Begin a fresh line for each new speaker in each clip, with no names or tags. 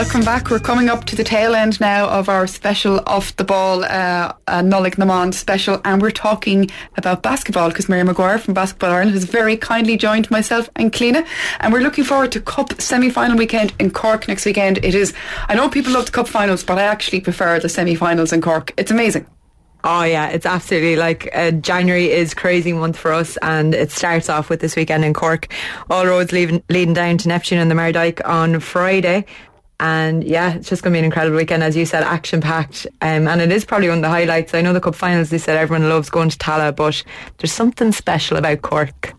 Welcome back. We're coming up to the tail end now of our special off the ball uh, uh, Nollaig na Mban special, and we're talking about basketball because Mary McGuire from Basketball Ireland has very kindly joined myself and Cliona, and we're looking forward to Cup semi final weekend in Cork next weekend. It is. I know people love the Cup finals, but I actually prefer the semi finals in Cork. It's amazing.
Oh yeah, it's absolutely like uh, January is crazy month for us, and it starts off with this weekend in Cork. All roads leading, leading down to Neptune and the Mardyke on Friday. And yeah, it's just going to be an incredible weekend, as you said, action packed. Um, and it is probably one of the highlights. I know the cup finals, they said everyone loves going to Tallaght, but there's something special about Cork.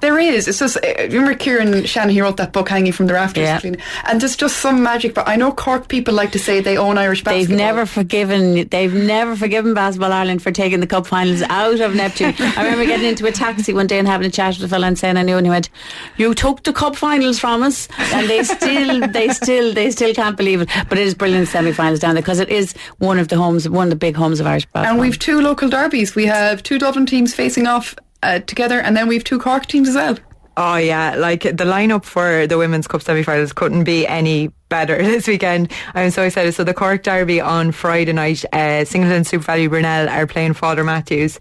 There is. It's just, uh, remember Kieran Shannon, he wrote that book, Hanging from the Rafters.
Yeah.
And there's just some magic. But I know Cork people like to say they own Irish basketball.
They've never forgiven. They've never forgiven Basketball Ireland for taking the cup finals out of Neptune. I remember getting into a taxi one day and having a chat with a fella and saying I knew, and he went, "You took the cup finals from us," and they still, they still, they still can't believe it. But it is brilliant semi-finals down there because it is one of the homes, one of the big homes of Irish basketball.
And we've two local derbies. We have two Dublin teams facing off uh, together, and then we've two Cork teams as well.
Oh yeah, like the lineup for the Women's Cup semi-finals couldn't be any better this weekend. I'm so excited. So the Cork Derby on Friday night, uh, Singleton SuperValu Brunell are playing Father Matthews,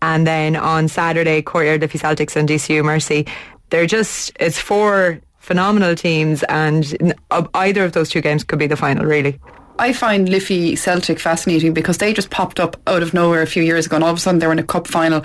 and then on Saturday, Courtyard Liffey Celtics and DCU Mercy. They're just it's four phenomenal teams, and either of those two games could be the final. Really.
I find Liffey Celtic fascinating because they just popped up out of nowhere a few years ago, and all of a sudden they were in a cup final.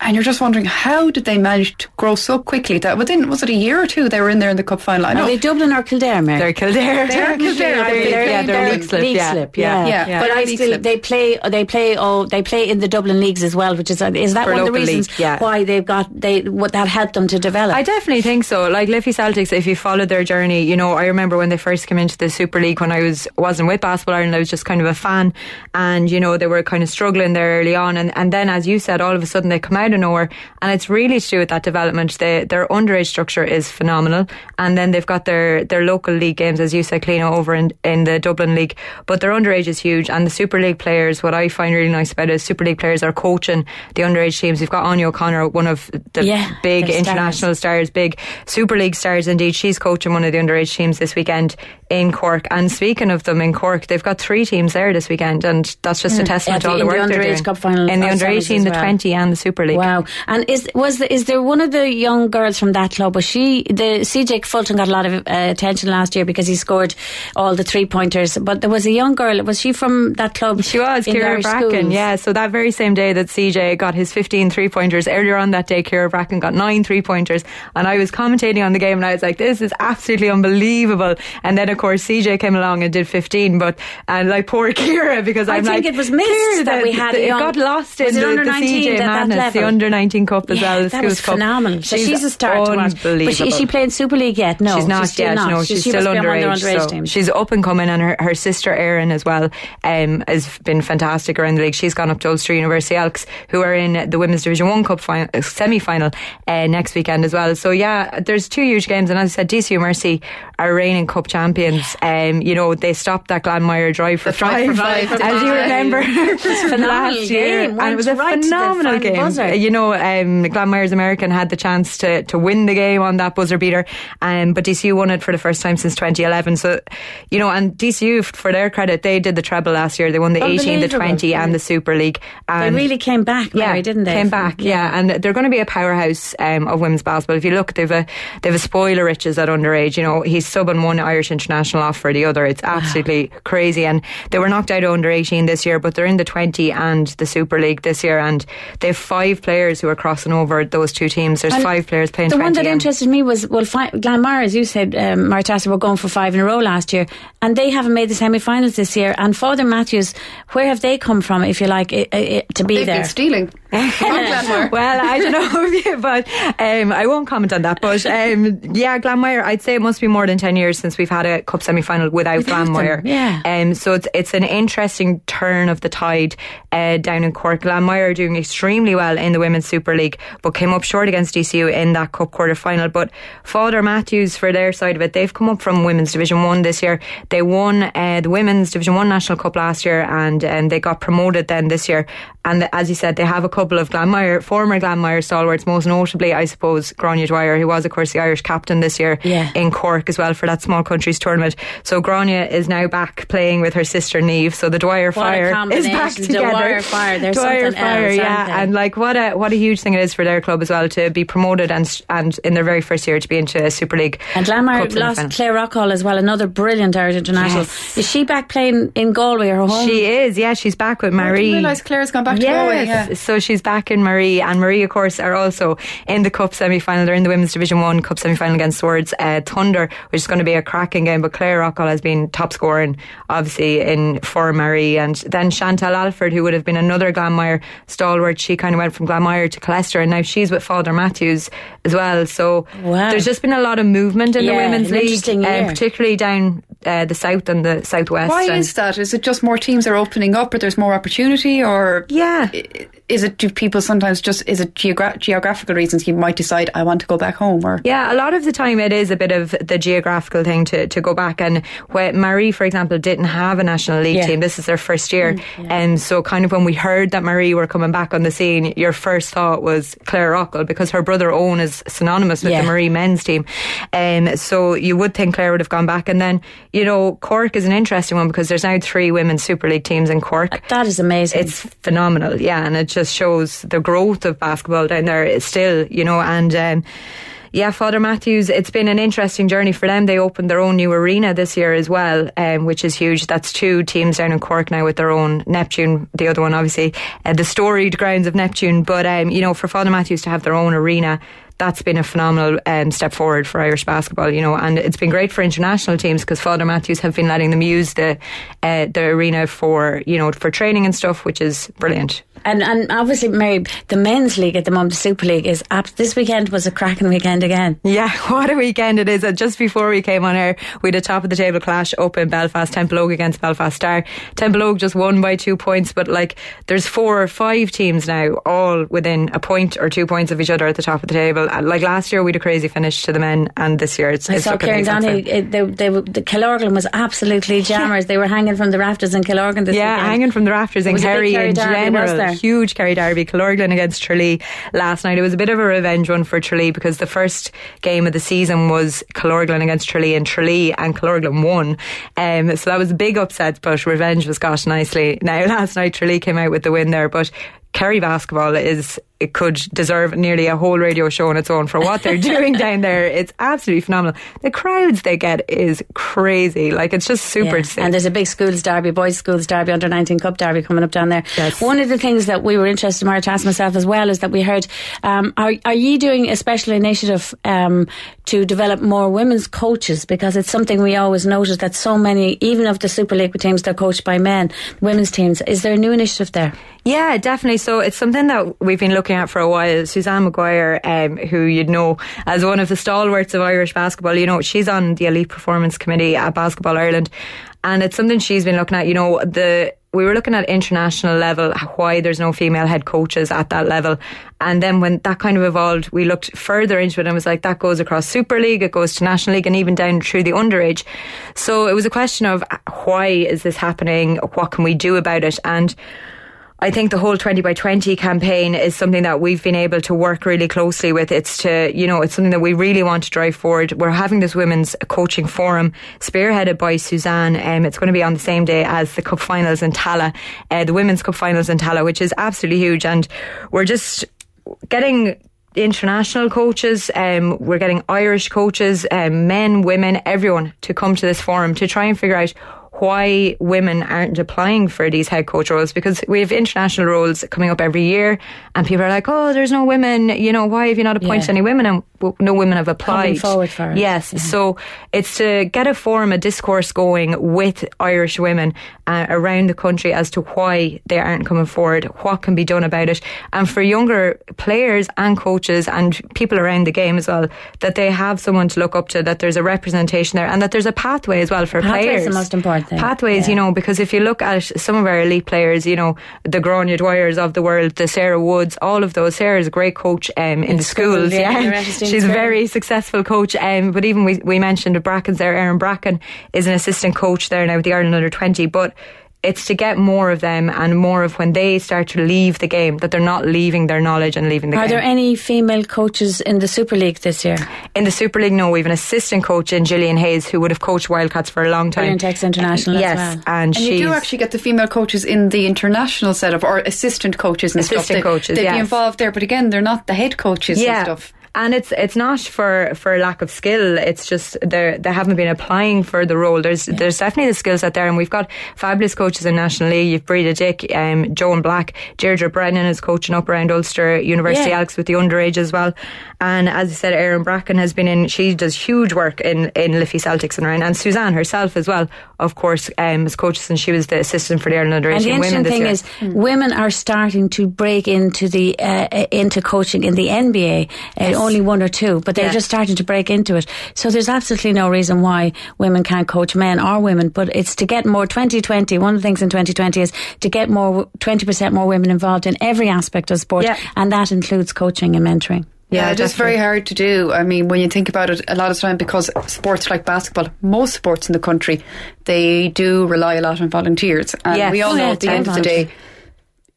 And you're just wondering how did they manage to grow so quickly? That within was it a year or two they were in there in the cup final? I
Are
know.
they Dublin or Kildare, Mary?
They're Kildare.
They are Kildare.
They're,
They're-
yeah, they're league slip.
League
yeah.
slip, yeah.
Yeah.
But I still
slip.
they play they play oh they play in the Dublin leagues as well, which is is that
For
one of the reasons
league, yeah.
why they've got they what that helped them to develop.
I definitely think so. Like Liffey Celtics, if you followed their journey, you know, I remember when they first came into the Super League when I was wasn't with Basketball Ireland, I was just kind of a fan, and you know they were kind of struggling there early on, and and then as you said, all of a sudden they come out of nowhere, and it's really to do with that development. They, their underage structure is phenomenal, and then they've got their their local league games, as you said, Cliona, over in in the Dublin League, but their underage is huge, and the Super League players. What I find really nice about it is Super League players are coaching the underage teams. You've got Áine O'Connor, one of the
Yeah,
big
they're stars.
international stars, big Super League stars indeed. She's coaching one of the underage teams this weekend in Cork. And speaking of them in Cork, they've got three teams there this weekend, and that's just a hmm. testament
Yeah,
to all the
the
work they're
underage
doing.
cup final
in the underage team,
as
the twenty and the Super League.
Wow! And is was the, is there one of the young girls from that club? Was she the CJ Fulton got a lot of uh, attention last year because he scored all the three pointers? But there was a young girl. Was she from that club?
She was, Kira Bracken.
schools?
Yeah, so that very same day that CJ got his 15 three pointers, earlier on that day, Kira Bracken got nine three pointers. And I was commentating on the game and I was like, this is absolutely unbelievable. And then, of course, CJ came along and did 15. But, and like, poor Kira, because
I
I'm
think
like,
it was missed
Kira,
that
the-
we had
the- It got lost in the, the
19
CJ
at that
madness,
level?
Under 19 cup as
Yeah,
well.
that was
Cup.
phenomenal. So she's, a star watch. But she, is she playing Super League yet? No,
she's not
still
yet.
not.
No,
She-
she's
she
still
must be among
underage.
underage
so
team.
she's up and coming, and her, her sister Erin as well um, has been fantastic around the league. She's gone up to Ulster University Elks, who are in the Women's Division One Cup fin- uh, semi final uh, next weekend as well. So yeah, there's two huge games, and as I said, DCU Mercy are reigning cup champions. Um, you know they stopped that Glanmire drive for
drive
five,
five.
as you remember
phenomenal
last year,
game.
and it was a
right
phenomenal game.
buzzer.
You know, um, Glanmire's American had the chance to, to win the game on that buzzer beater, um, but DCU won it for the first time since 2011. So, you know, and DCU, for their credit, they did the treble last year. They won the 18, the
Unbelievable.
20, and the Super League.
They really came back, Mary,
yeah,
didn't they?
Came back, yeah. And they're going to be a powerhouse um, of women's basketball. If you look, they've a they've a spoiler riches at underage. You know, he's subbing one Irish international off for the other. It's absolutely crazy. And they were knocked out of under 18 this year, but they're in the 20 and the Super League this year. And they have five players who are crossing over those two teams. There's
And
five players playing
The
20.
one that
and-
interested me was well, fi- Glanmire, as you said, um, Maire Treasa were going for five in a row last year, and they haven't made the semi-finals this year. And Father Matthews, where have they come from, if you like, i i to be
They've
there?
been stealing. Come on, Glanmire.
well, I don't know, if you- but um, I won't comment on that. But um, yeah, Glanmire, I'd say it must be more than ten years since we've had a cup semi final without,
Without them,
Glanmire.
yeah.
Um, so it's it's an interesting turn of the tide uh, down in Cork. Glanmire are doing extremely well in the Women's Super League, but came up short against DCU in that cup quarter final. But Father Matthews, for their side of it, they've come up from Women's Division One this year. They won uh, the Women's Division One National Cup last year, and and they got promoted then this year. And as you said, they have a couple of Glanmire, former Glanmire stalwarts, most notably, I suppose, Gráinne Dwyer, who was, of course, the Irish captain this year
Yeah.
in Cork as well for that small countries tournament. So Gráinne is now back playing with her sister Niamh. So the Dwyer
What
Fire is back
The
together.
Dwyer Fire,
Dwyer Fire,
else,
yeah. And like what a what a huge thing it is for their club as well to be promoted and and in their very first year to be into a Super League.
And
Cup
lost Claire Rockall as well, another brilliant Irish international.
Yes.
Is she back playing in Galway or home?
She is, yeah. She's back with
I
Maree.
didn't realise Claire's gone back to Galway. Yeah.
so she's back in Maree, and Maree, of course, are also in the cup semi final. They're in the Women's Division 1 cup semi final against Swords uh, Thunder, which is going to be a cracking game. But Claire Rockall has been top scoring, obviously, in for Maree. And then Chantal Alford, who would have been another Glanmire stalwart, she kind of went from Glanmire to Killester, and now she's with Father Matthews as well. So
Wow.
there's just been a lot of movement in the Women's League,
interesting
uh, particularly down uh, the south and the southwest.
Why
and
is that? Is it just more teams are opening up, or there's more opportunity, or
Yeah.
i- is it do people sometimes just is it geogra- geographical reasons you might decide I want to go back home, or
Yeah, a lot of the time it is a bit of the geographical thing to, to go back. And where Maree, for example, didn't have a National League
Yeah. Mm,
team, this is their first year. And so, kind of when we heard that Maree were coming back on the scene, your first thought was Claire Rockall because her brother Owen is synonymous with
Yeah.
the Maree men's team. Um, so, you would think Claire would have gone back. And then, you know, Cork is an interesting one because there's now three women's Super League teams in Cork.
That is amazing.
It's phenomenal, yeah, and it just shows the growth of basketball down there still, you know, and um, yeah, Father Matthews, it's been an interesting journey for them. They opened their own new arena this year as well, um, which is huge. That's two teams down in Cork now with their own Neptune, the other one obviously, uh, the storied grounds of Neptune. But, um, you know, for Father Matthews to have their own arena, that's been a phenomenal um, step forward for Irish basketball, you know, and it's been great for international teams because Father Matthews have been letting them use the uh, the arena for you know for training and stuff, which is brilliant.
And and obviously, Mary, the men's league at the moment, the Super League, is up. This weekend was a cracking weekend again.
Yeah, what a weekend it is. Uh, Just before we came on air, we had a top of the table clash up in Belfast, Templeogue against Belfast Star. Templeogue just won by two points, but like there's four or five teams now, all within a point or two points of each other at the top of the table. Like last year, we had a crazy finish to the men, and this year it's,
I
it's
saw Kieran. Donny. It, they, they, the Killorglin was absolutely jammers. They were hanging from the rafters in Killorglin this
Yeah,
weekend.
hanging from the rafters in
was a big
Kerry in general. Huge Kerry derby. Killorglin against Tralee last night. It was a bit of a revenge one for Tralee because the first game of the season was Killorglin against Tralee and Tralee and Killorglin won. Um, so that was a big upset, but revenge was got nicely. Now, last night Tralee came out with the win there, but Kerry basketball is it could deserve nearly a whole radio show on its own for what they're doing down there. It's absolutely phenomenal. The crowds they get is crazy. Like it's just super
Yeah. And there's a big schools derby, boys schools derby, under 19 cup derby coming up down there.
Yes.
One of the things that we were interested in, Mara, to ask myself as well, is that we heard, um, are, are you doing a special initiative um, to develop more women's coaches? Because it's something we always notice that so many, even of the Super League teams, they're coached by men, women's teams. Is there a new initiative there?
Yeah, definitely. So it's something that we've been looking at for a while. Suzanne Maguire, um, who you'd know as one of the stalwarts of Irish basketball, you know, she's on the Elite Performance Committee at Basketball Ireland. And it's something she's been looking at, you know, the we were looking at international level, why there's no female head coaches at that level. And then when that kind of evolved, we looked further into it and was like, that goes across Super League, it goes to National League and even down through the underage. So it was a question of why is this happening? What can we do about it? And I think the whole 20 by 20 campaign is something that we've been able to work really closely with. It's to, you know, it's something that we really want to drive forward. We're having this women's coaching forum spearheaded by Suzanne. Um, it's going to be on the same day as the cup finals in Tallaght, uh, the women's cup finals in Tallaght, which is absolutely huge. And we're just getting international coaches, um, we're getting Irish coaches, um, men, women, everyone to come to this forum to try and figure out why women aren't applying for these head coach roles because we have international roles coming up every year and people are like, oh, there's no women, you know, why have you not appointed
Yeah.
any women? And no women have applied.
forward for it.
Yes. So it's to get a forum, a discourse going with Irish women uh, around the country as to why they aren't coming forward, what can be done about it. And for younger players and coaches and people around the game as well, that they have someone to look up to, that there's a representation there and that there's a pathway as well for players.
the most important thing. Say.
pathways,
Yeah.
you know, because if you look at some of our elite players, you know, the Gráinne Dwyers of the world, the Sarah Woods, all of those. Sarah's a great coach um, in, the schools.
schools, yeah,
Yeah, she's a very successful coach. Um, but even we, we mentioned the Bracken's there, Erin Bracken is an assistant coach there now with the Ireland under 20. But it's to get more of them and more of when they start to leave the game, that they're not leaving their knowledge and leaving the
Are
game.
Are there any female coaches in the Super League this year?
in the Super League, no, we have an assistant coach in Gillian Hayes who would have coached Wildcats for a long time.
Brilliant Ex International as
Yes,
well.
and,
And
she's
you do actually get the female coaches in the international setup or assistant coaches and
Assistant
stuff. They-
coaches,
They'd
yes.
be involved there, but again, they're not the head coaches and stuff.
And it's it's not for, for lack of skill. It's just they they haven't been applying for the role. There's there's definitely the skills out there, and we've got fabulous coaches in National League. You've Breda Dick, um, Joan Black, Deirdre Brennan is coaching up around Ulster University
Yeah.
Elks with the underage as well. And as I said, Erin Bracken has been in. She does huge work in in Liffey Celtics and around, and Suzanne herself as well. Of course, um, as coaches, and she was the assistant for the Ireland underage
And the
women
thing
year.
is, women are starting to break into the uh, uh, into coaching in the NBA. Uh, only one or two, but they're
Yeah.
just starting to break into it. So there's absolutely no reason why women can't coach men or women. But it's to get more. 2020. One of the things in 2020 is to get more 20 percent more women involved in every aspect of sport,
Yeah.
and that includes coaching and mentoring.
Yeah,
Yeah,
it is very hard to do. I mean, when you think about it, a lot of time because sports like basketball, most sports in the country, they do rely a lot on volunteers, and
Yes.
we all
Oh,
know
yeah,
at the end of the
totally.
day.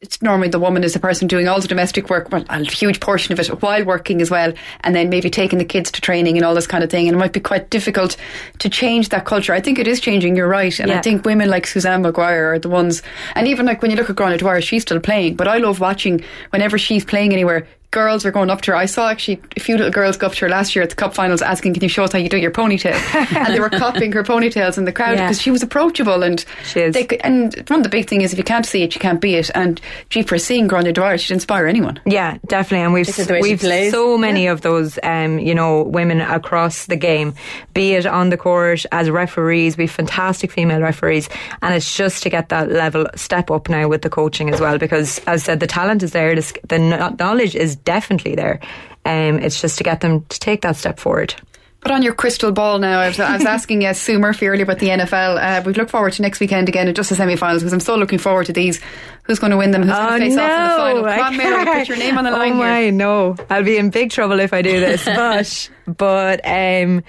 It's normally the woman is the person doing all the domestic work, well, a huge portion of it while working as well, and then maybe taking the kids to training and all this kind of thing. And it might be quite difficult to change that culture. I think it is changing. You're right, and I think women like Suzanne Maguire are the ones. And even like when you look at Gráinne Dwyer, she's still playing, but I love watching whenever she's playing anywhere. Girls are going up to her. I saw actually a few little girls go up to her last year at the cup finals asking, "Can you show us how you do your ponytail?" and they were copying her ponytails in the crowd
Yeah.
because she was approachable and
She is.
they and one of the big thing is if you can't see it, you can't be it. And gee, for seeing Gráinne Dwyer, she'd inspire anyone.
Yeah, definitely, and we've
This is the way she
we've
plays.
so many of those, um, you know, women across the game, be it on the court as referees. We've fantastic female referees, and it's just to get that level step up now with the coaching as well. Because as I said, the talent is there, the, the knowledge is definitely there. Um, it's just to get them to take that step forward.
Put on your crystal ball now. I was, I was asking uh, Sue Murphy earlier about the NFL. Uh, we look forward to next weekend again, and just the semi-finals because I'm so looking forward to these. Who's going to win them? Who's going to face off in the final? Come on, Mary, put your name on the line
oh my,
here.
no. I'll be in big trouble if I do this. but, but, um,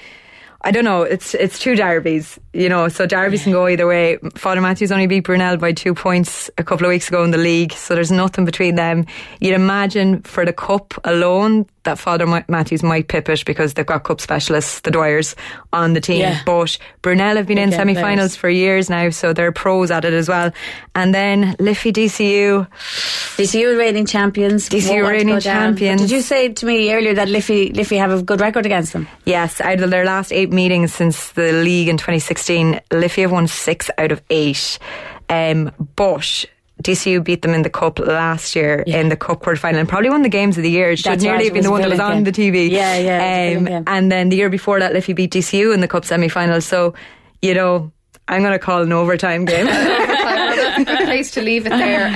I don't know. It's it's two derbies, you know. So derbies can go either way. Father Matthews only beat Brunell by two points a couple of weeks ago in the league, so there's nothing between them. You'd imagine for the cup alone that Father Ma- Matthews might pip it because they've got cup specialists, the Dwyers, on the team.
Yeah.
But Brunell have been in semi-finals for years now, so they're pros at it as well. And then Liffey DCU.
DCU reigning champions.
DCU
won't want to
reigning champions.
Did you say to me earlier that Liffey, Liffey have a good record against them?
Yes, out of their last eight meetings since the league in 2016, Liffey have won six out of eight. Um, but DCU beat them in the cup last year
Yeah.
in the cup quarterfinal and probably one of the games of the year. It should
That's
nearly
right,
have been the one that was
brilliant
on the TV.
Yeah, yeah, it was a
Um, and then the year before that, Liffey beat DCU in the cup semi final. So, you know, I'm going to call an overtime game.
Good place to leave it there.